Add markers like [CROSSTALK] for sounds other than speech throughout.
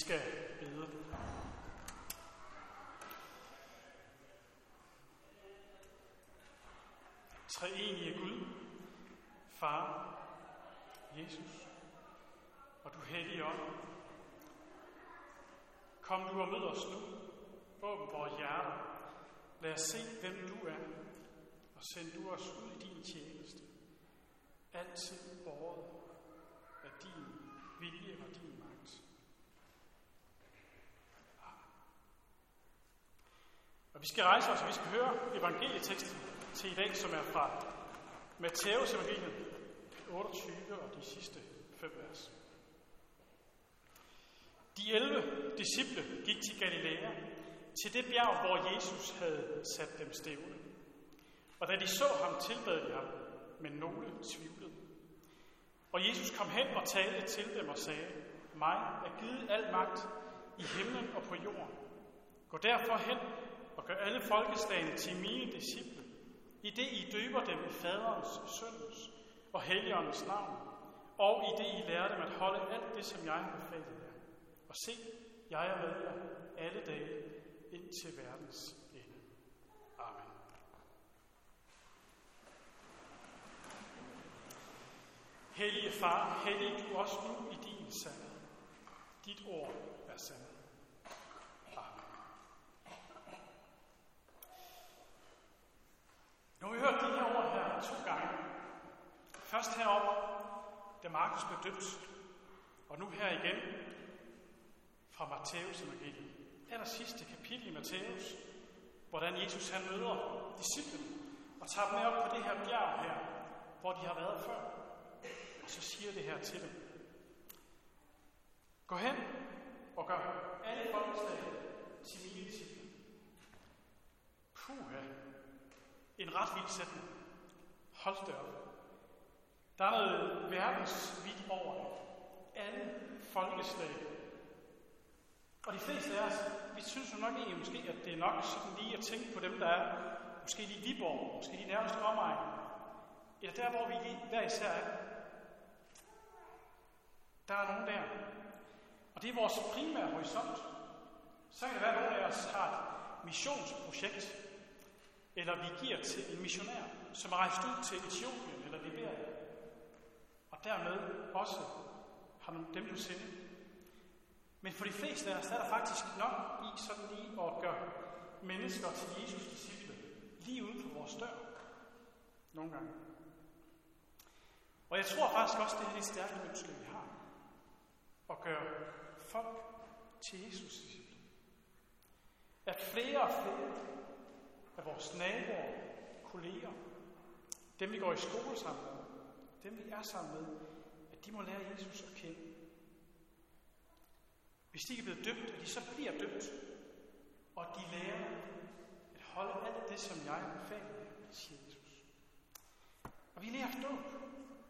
skal bede. Treenige Gud, Far, Jesus og du hellige ånd. Kom du og mød os nu. Åbn vores hjerter. Lad os se, hvem du er, og send du os ud i din tjeneste. Altid borget af din vilje og din magt. Og vi skal rejse os, og vi skal høre evangelieteksten til i dag, som er fra Matteus evangeliet 28 og de sidste fem vers. De 11 disciple gik til Galilea, til det bjerg, hvor Jesus havde sat dem stævne. Og da de så ham, tilbad de ham, men nogle tvivlede. Og Jesus kom hen og talte til dem og sagde, mig er givet al magt i himlen og på jorden. Gå derfor hen og gør alle folkeslagene til mine disciple, i det I døber dem i faderens, søndens og helligåndens navn, og i det I lærer dem at holde alt det, som jeg har befalet jer. Og se, jeg er med jer alle dage ind til verdens ende. Amen. Hellige Far, hellig du også nu i din sandhed. Dit ord er sandhed. Nu har vi hørt de her ord her to gange. Først heroppe, da Markus blev døbt, og nu her igen fra Matthæus evangeliet. Aller sidste kapitel i Matthæus, hvordan Jesus han møder disciplene og tager dem med op på det her bjerg her, hvor de har været før. Og så siger det her til dem. Gå hen og gør alle folkeslag til mine disciple. Puha. En ret vild sætning. Hold det op. Der er noget verdensvidt over det. Alle folkeslag og de fleste af os, vi synes jo nok egentlig måske, at det er nok sådan lige at tænke på dem, der er måske lige Viborg, måske lige nærmest omegn, eller der, hvor vi lige hver især er. Der er nogen der. Og det er vores primære horisont. Så kan det være, at nogle af os har et missionsprojekt, eller vi giver til en missionær, som er rejst ud til Etiopien eller Liberia, og dermed også har dem på sinde. Men for de fleste af os, der er der faktisk nok i sådan lige at gøre mennesker til Jesus disciple lige ude for vores dør. Nogle gange. Og jeg tror faktisk også, det er det stærke ønske, vi har. At gøre folk til Jesus disciple. At flere og flere af vores naboer, kolleger, dem vi går i skole sammen med, dem vi er sammen med, at de må lære Jesus at kende. Hvis de ikke er blevet døbt, at de så bliver døbt, og de lærer at holde alt det, som jeg befaler siger Jesus. Og vi lige haft dåb.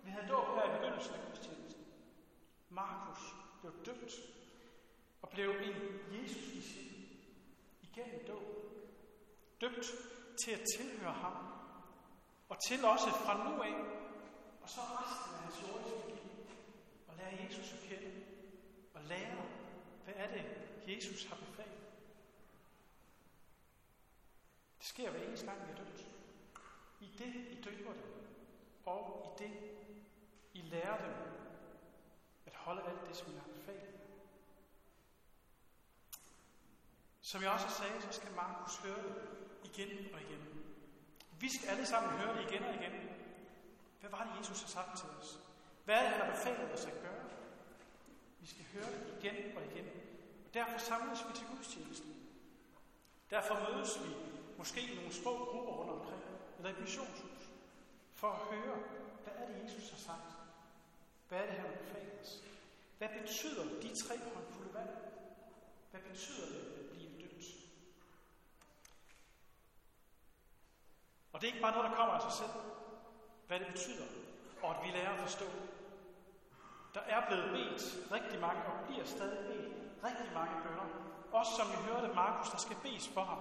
Vi havde dåb her i begyndelsen af gudstjenesten. Markus blev døbt og blev en jesus disciple igennem dåb. Døbt til at tilhøre ham. Og til også fra nu af, og så resten af hans jordiske liv, og lære Jesus at kende, og lære hvad er det, Jesus har befalet? Det sker hver eneste gang, vi er døbt. I det, I døber dem, og i det, I lærer dem at holde alt det, som jeg har befalet. Som jeg også sagde, så skal Markus høre det igen og igen. Vi skal alle sammen høre det igen og igen. Hvad var det, Jesus har sagt til os? Hvad er det, han har befalet os at gøre? Vi skal høre det igen og igen. Og derfor samles vi til gudstjenesten. Derfor mødes vi måske i nogle små grupper rundt omkring, eller i et missionshus, for at høre, hvad er det, Jesus har sagt? Hvad er det, han har befalet os? Hvad betyder de tre håndfulde vand? Hvad betyder det at blive døbt? Og det er ikke bare noget, der kommer af sig selv. Hvad det betyder, og at vi lærer at forstå. Der er blevet bedt rigtig mange, og bliver stadig bedt rigtig mange bønder. Også som vi hørte Markus, der skal bedes for ham.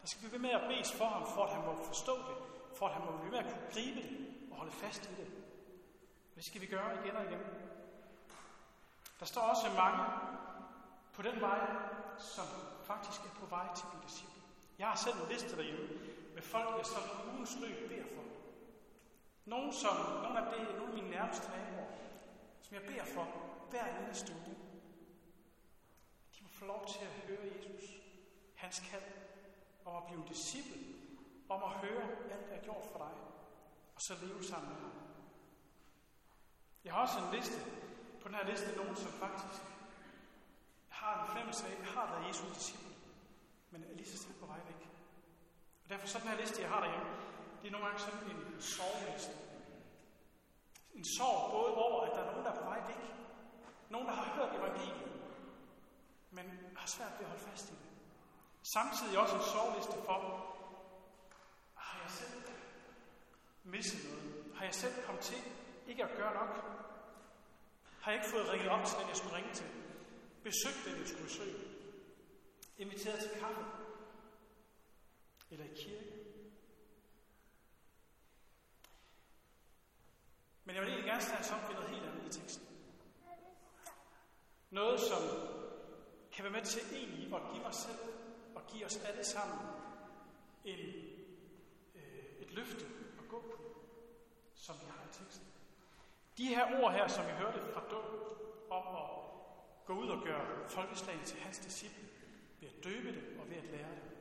Der skal vi ved med at bes for ham, for at han må forstå det, for at han må blive med at kunne gribe det og holde fast i det. Det skal vi gøre igen og igen. Der står også mange på den vej, som faktisk er på vej til at blive disciple. Jeg har selv en liste derhjemme med folk, jeg sådan ugens løb beder for. Nogle, som, nogle af, det, nogle af mine nærmeste naboer, som jeg beder for hver eneste uge. De må få lov til at høre Jesus, hans kald, om at blive en disciple, om at høre alt, jeg har gjort for dig, og så leve sammen med ham. Jeg har også en liste, på den her liste, nogen, som faktisk har en fornemmelse af, har været Jesu disciple, men er lige så stille på vej væk. Og derfor sådan her liste, jeg har derhjemme, det er nogle gange sådan en sorgliste. En sorg både over, at der er nogen, der er på vej væk. Nogen, der har hørt evangeliet, men har svært ved at holde fast i det. Samtidig også en sorgliste for, har jeg selv misset noget? Har jeg selv kommet til ikke at gøre nok? Har jeg ikke fået ringet op til den, jeg skulle ringe til? Besøgt den, jeg skulle besøge? Inviteret til kaffe? Eller i kirke? Men jeg vil egentlig gerne snakke om noget helt andet i teksten. Noget, som kan være med til egentlig at give mig selv og give os alle sammen en, øh, et løfte at gå på, som vi har i teksten. De her ord her, som vi hørte fra dåb, om at gå ud og gøre folkeslaget til hans disciple, ved at døbe det og ved at lære det,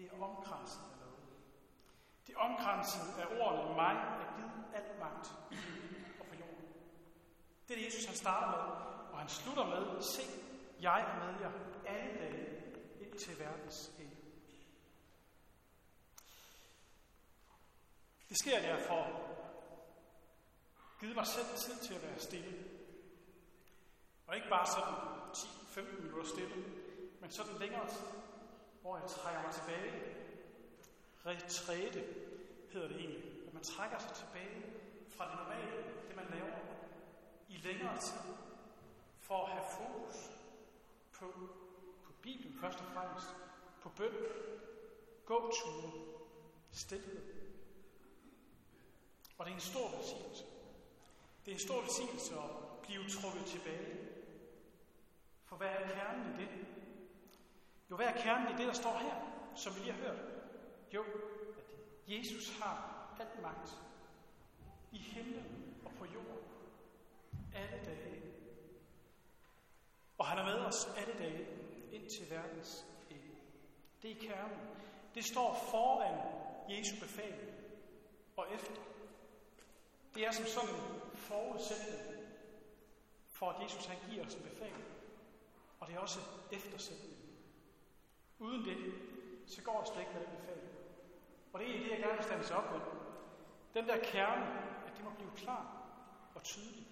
det er omkranset af noget. Det er omkranset af ordene, mig er givet al magt i og på jorden. Det er det, Jesus han starter med, og han slutter med, se, jeg er med jer alle dage ind til verdens ende. Det sker derfor givet mig selv tid til at være stille. Og ikke bare sådan 10-15 minutter stille, men sådan længere tid, hvor jeg trækker mig tilbage. Retræte hedder det egentlig. At man trækker sig tilbage fra det normale, det man laver, i længere tid, for at have fokus på, på Bibelen først og fremmest, på bøn, gåture, stillhed. Og det er en stor velsignelse. Det er en stor velsignelse at blive trukket tilbage. For hvad er kernen i det? Jo, hvad er kernen i det, der står her, som vi lige har hørt? Jo, at Jesus har al magt i himlen og på jorden alle dage. Og han er med os alle dage ind til verdens ende. Det er kernen. Det står foran Jesu befaling og efter. Det er som sådan en forudsætning for, at Jesus han giver os en befaling. Og det er også eftersætning. Uden det, så går det slet ikke med den befaling. Og det er det, jeg gerne vil stande sig op med. Den der kerne, at det må blive klar og tydelig.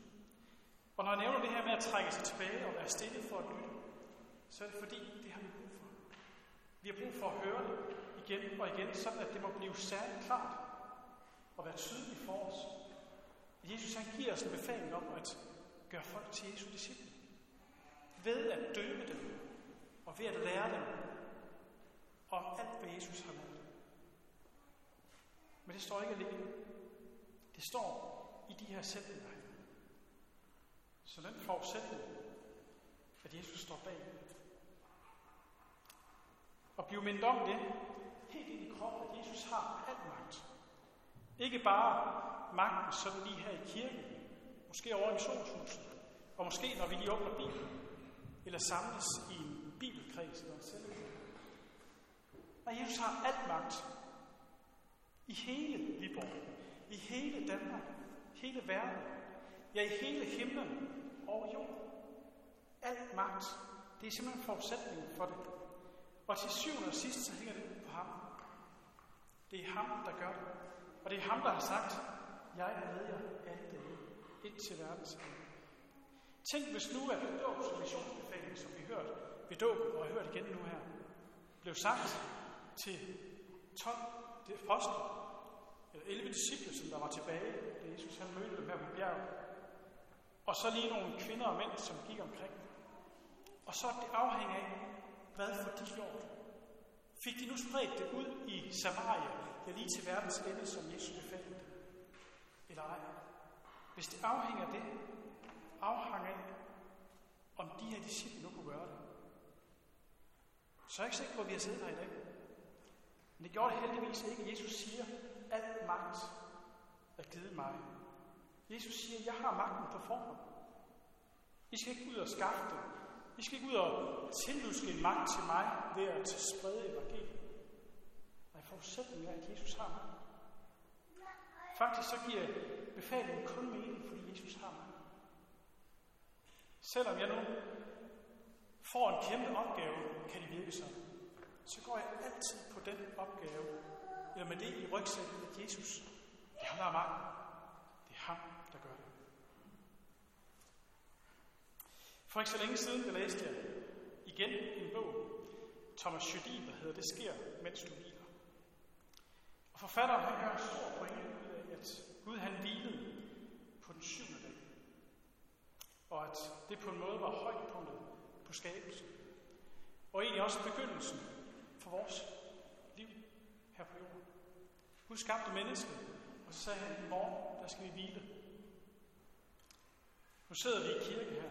Og når jeg nævner det her med at trække sig tilbage og være stille for at lytte, så er det fordi, det har vi brug for. Vi har brug for at høre det igen og igen, sådan at det må blive særligt klart og være tydeligt for os. Jesus han giver os en befaling om at gøre folk til Jesu disciple. Ved at døbe dem og ved at lære dem og alt, hvad Jesus har lavet. Men det står ikke alene. Det står i de her sætninger her. Så den forudsætning, at Jesus står bag. Og blive mindet om det, helt ind i kroppen, at Jesus har al magt. Ikke bare magten sådan lige her i kirken, måske over i missionshuset, og måske når vi lige åbner Bibelen, eller samles i en bibelkreds eller selv. Og Jesus har alt magt i hele Viborg, i hele Danmark, hele verden, ja i hele himlen og jorden. Alt magt, det er simpelthen forudsætningen for det. Og til syvende og sidst, så hænger det på ham. Det er ham, der gør det. Og det er ham, der har sagt, jeg er med jer alle dage, ind til verdens ende. Tænk hvis nu, at dåbs missionsbefaling, som vi hørte ved dåben, og har hørt igen nu her, blev sagt til 12 apostle, eller 11 disciple, som der var tilbage, da Jesus han mødte dem her på bjerget. Og så lige nogle kvinder og mænd, som gik omkring. Og så det afhænger af, hvad får de gjort? Fik de nu spredt det ud i Samaria, ja lige til verdens ende, som Jesus befalede dem? Eller ej? Hvis det afhænger af det, afhænger af, om de her disciple nu kunne gøre det, Så er jeg ikke sikker på, at vi har siddet her i dag. Men det gjorde det heldigvis ikke. Jesus siger, at magt er givet mig. Jesus siger, jeg har magten på forhånd. I skal ikke ud og skaffe det. I skal ikke ud og tilluske en magt til mig ved at sprede evangeliet. Nej, forudsætningen er, at Jesus har magt. Faktisk så giver befalingen kun mening, fordi Jesus har magt. Selvom jeg nu får en kæmpe opgave, kan det virke sådan, så går jeg altid på den opgave, eller med det i rygsækken, at Jesus, det er ham, der er magten. Det er ham, der gør det. For ikke så længe siden, der læste jeg igen en bog, Thomas Jodin, der hedder Det sker, mens du hviler. Og forfatteren han gør en stor pointe ud af, at Gud han hvilede på den syvende dag. Og at det på en måde var højdepunktet på skabelsen. Og egentlig også begyndelsen for vores liv her på jorden. Gud skabte mennesket, og så sagde han, i morgen, der skal vi hvile. Nu sidder vi i kirke her.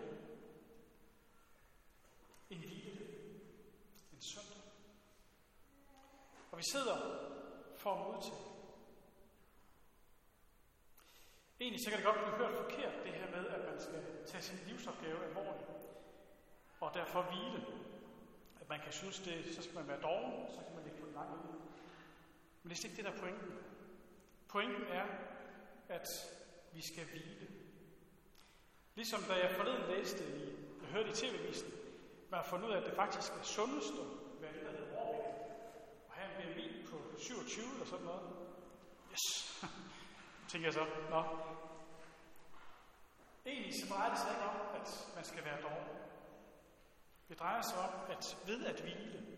En hvile. En søndag. Og vi sidder for at modtage. Egentlig så kan det godt blive hørt forkert, det her med, at man skal tage sin livsopgave alvorligt, og derfor hvile. At man kan synes, det, så skal man være doven, så kan man ligge på den lange Men det er ikke det, der er pointen. Pointen er, at vi skal hvile. Ligesom da jeg forleden læste i, jeg hørte i tv-visen, man har fundet ud af, at det faktisk er sundest at være det, der hedder overvægt. Og have en BMI på 27 eller sådan noget. Yes, [LAUGHS] tænker jeg så. Nå. Egentlig så drejer det sig ikke om, at man skal være dårlig. Det drejer sig om, at ved at hvile,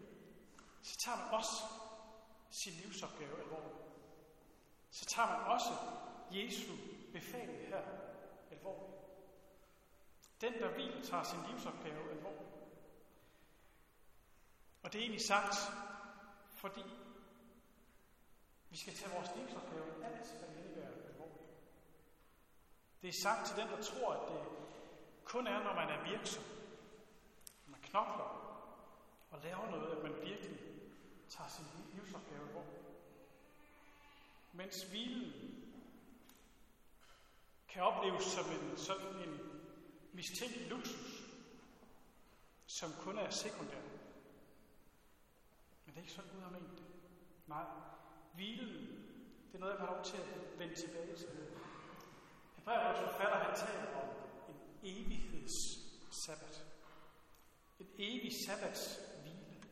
så tager man også sin livsopgave alvorligt. Så tager man også Jesu befaling her alvorligt. Den, der hviler, tager sin livsopgave alvorligt. Og det er egentlig sagt, fordi vi skal tage vores livsopgave alt, hvad det indebærer alvorligt. Det er sagt til den, der tror, at det kun er, når man er virksom, knokler og laver noget, at man virkelig tager sin livsopgave alvorligt. Mens hvilen kan opleves som en sådan en mistænkt luksus, som kun er sekundær. Men det er ikke sådan, Gud har ment det. Nej, hvilen, det er noget, jeg har lov til at vende tilbage til. Hebræerbrevets forfatter, han taler om en evigheds sabbat. En evig sabbatshvile.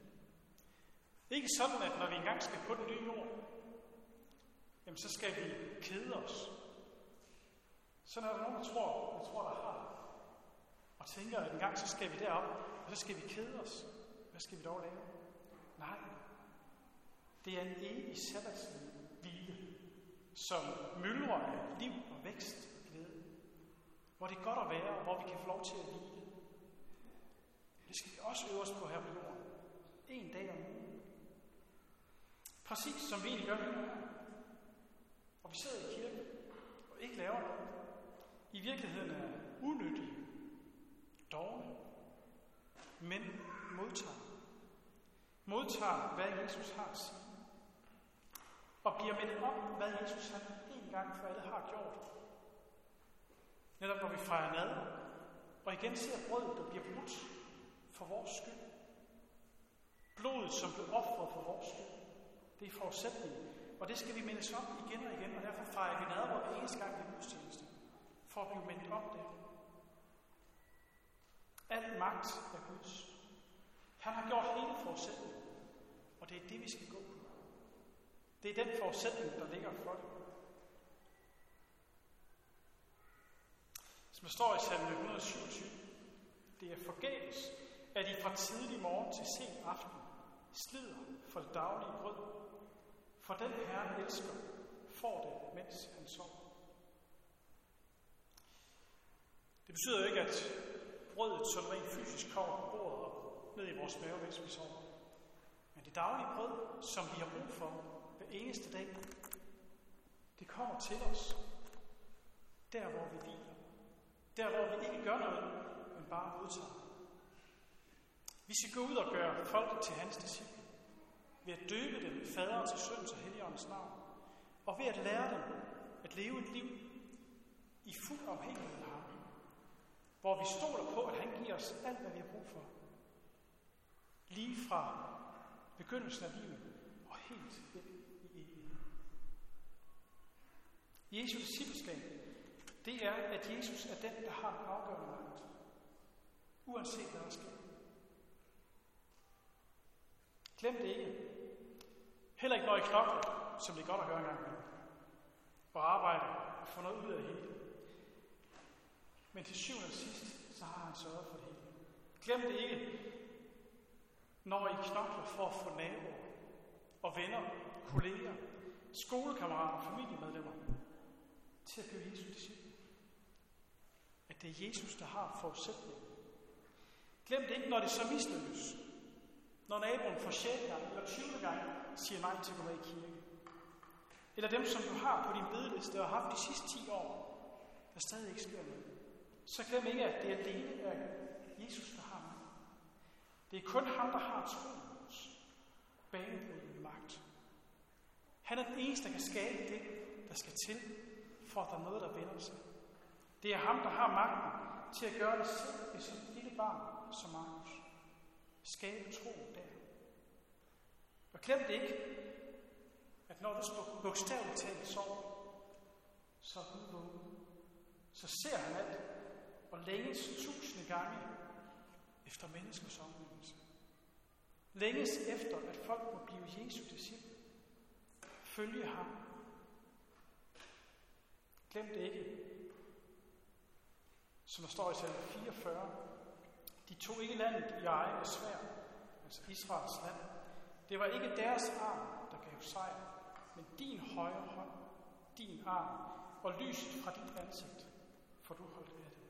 Ikke sådan, at når vi engang skal på den nye jord, jamen så skal vi kede os. Så er der nogen, der tror, jeg tror, der har, og tænker, at en gang så skal vi derop, og så skal vi kede os. Hvad skal vi dog lave? Nej. Det er en evig sabbatshvile, som myldrer af liv og vækst og glæde. Hvor det er godt at være, og hvor vi kan få lov til at hvile. Det skal vi også øve os på her på jorden. En dag om ugen. Præcis som vi egentlig gør nu. Og vi sidder i kirken og ikke laver noget. I virkeligheden er unyttige, dårlige, men modtager. Modtager, hvad Jesus har at sige. Og bliver mindet om, hvad Jesus han en gang for alle har gjort. Netop når vi fejrer nadver, og igen ser brødet, der bliver brudt for vores skyld. Blodet, som blev offret for vores skyld. Det er forudsætningen. Og det skal vi mindes om igen og igen, og derfor fejrer vi nadver hver eneste gang i gudstjeneste. For at blive mindet om det. Al magt er Guds. Han har gjort hele forudsætningen. Og det er det, vi skal gå på. Det er den forudsætning, der ligger for det. Som der står i salme 127, det er forgæves, at I fra tidlig morgen til sen aften slider for det daglige brød. For den Herre elsker, får det, mens han sover. Det betyder ikke, at brødet sådan rent fysisk kommer på bordet og ned i vores mave, mens vi sover. Men det daglige brød, som vi har brug for hver eneste dag, det kommer til os, der hvor vi hviler. Der hvor vi ikke gør noget, men bare modtager. Vi skal gå ud og gøre folk til hans disciple. Ved at døbe dem i fader til søns og heligåndens navn. Og ved at lære dem at leve et liv i fuld afhængighed af ham. Hvor vi stoler på, at han giver os alt, hvad vi har brug for. Lige fra begyndelsen af livet og helt ind i evigheden. Jesu discipleskab, det er, at Jesus er den, der har afgørende magt. Uanset hvad der sker. Glem det ikke. Heller ikke når I knokler, som det er godt at høre engang med. Og arbejde og få noget ud af det hele. Men til syvende og sidst, så har han sørget for det hele. Glem det ikke, når I knokler for at få naboer og venner, kolleger, skolekammerater familiemedlemmer til at blive Jesu disciple. At det er Jesus, der har forudsætningen. Glem det ikke, når det så mislykkes. Når naboen for 6. gang eller 20. gang siger nej til at gå med i kirke. Eller dem, som du har på din bedeliste og har haft de sidste 10 år, der stadig ikke sker noget. Så glem ikke, at det er alene af Jesus, der har mig. Det er kun ham, der har troens banebrydende magt. Han er den eneste, der kan skabe det, der skal til, for at der er noget, der vender sig. Det er ham, der har magten til at gøre det selv hvis et lille barn som Markus. Skabe tro. Og glem det ikke, at når du bogstaveligt talt sover, så er Gud vågen. Så ser han alt, og længes tusinde gange efter menneskers omvendelse. Længes efter, at folk må blive Jesu disciple. Følge ham. Glem det ikke. Som der står i salme 44. De tog ikke landet i egne svær, altså Israels land. Det var ikke deres arm, der gav sejr, men din højre hånd, din arm og lyset fra dit ansigt, for du holdt af det.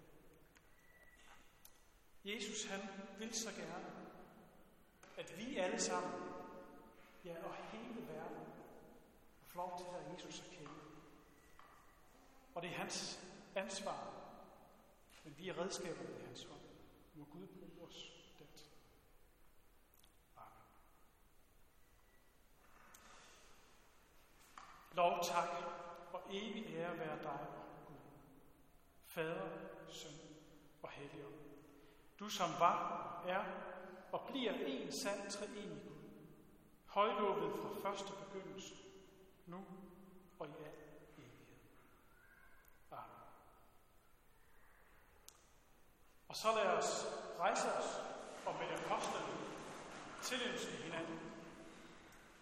Jesus han vil så gerne, at vi alle sammen, ja og hele verden, får lov til at Jesus at kende. Og det er hans ansvar, men vi er redskaber i hans hånd. Må Gud bruge os den. Amen. Lov, tak og evig ære være dig, Gud. Fader, Søn og Helligånd. Du som var, er og bliver en sand treenig Gud. Højlovet fra første begyndelse, nu og i al evighed. Amen. Og så lad os rejse os og med apostlen tilønske hinanden,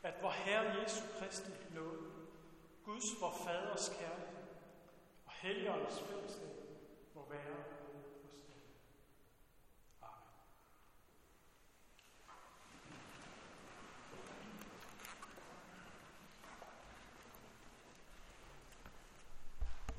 at vor Herre Jesu Kristi nåde, Guds vor Faders kærlighed og Helligåndens fællesskab må være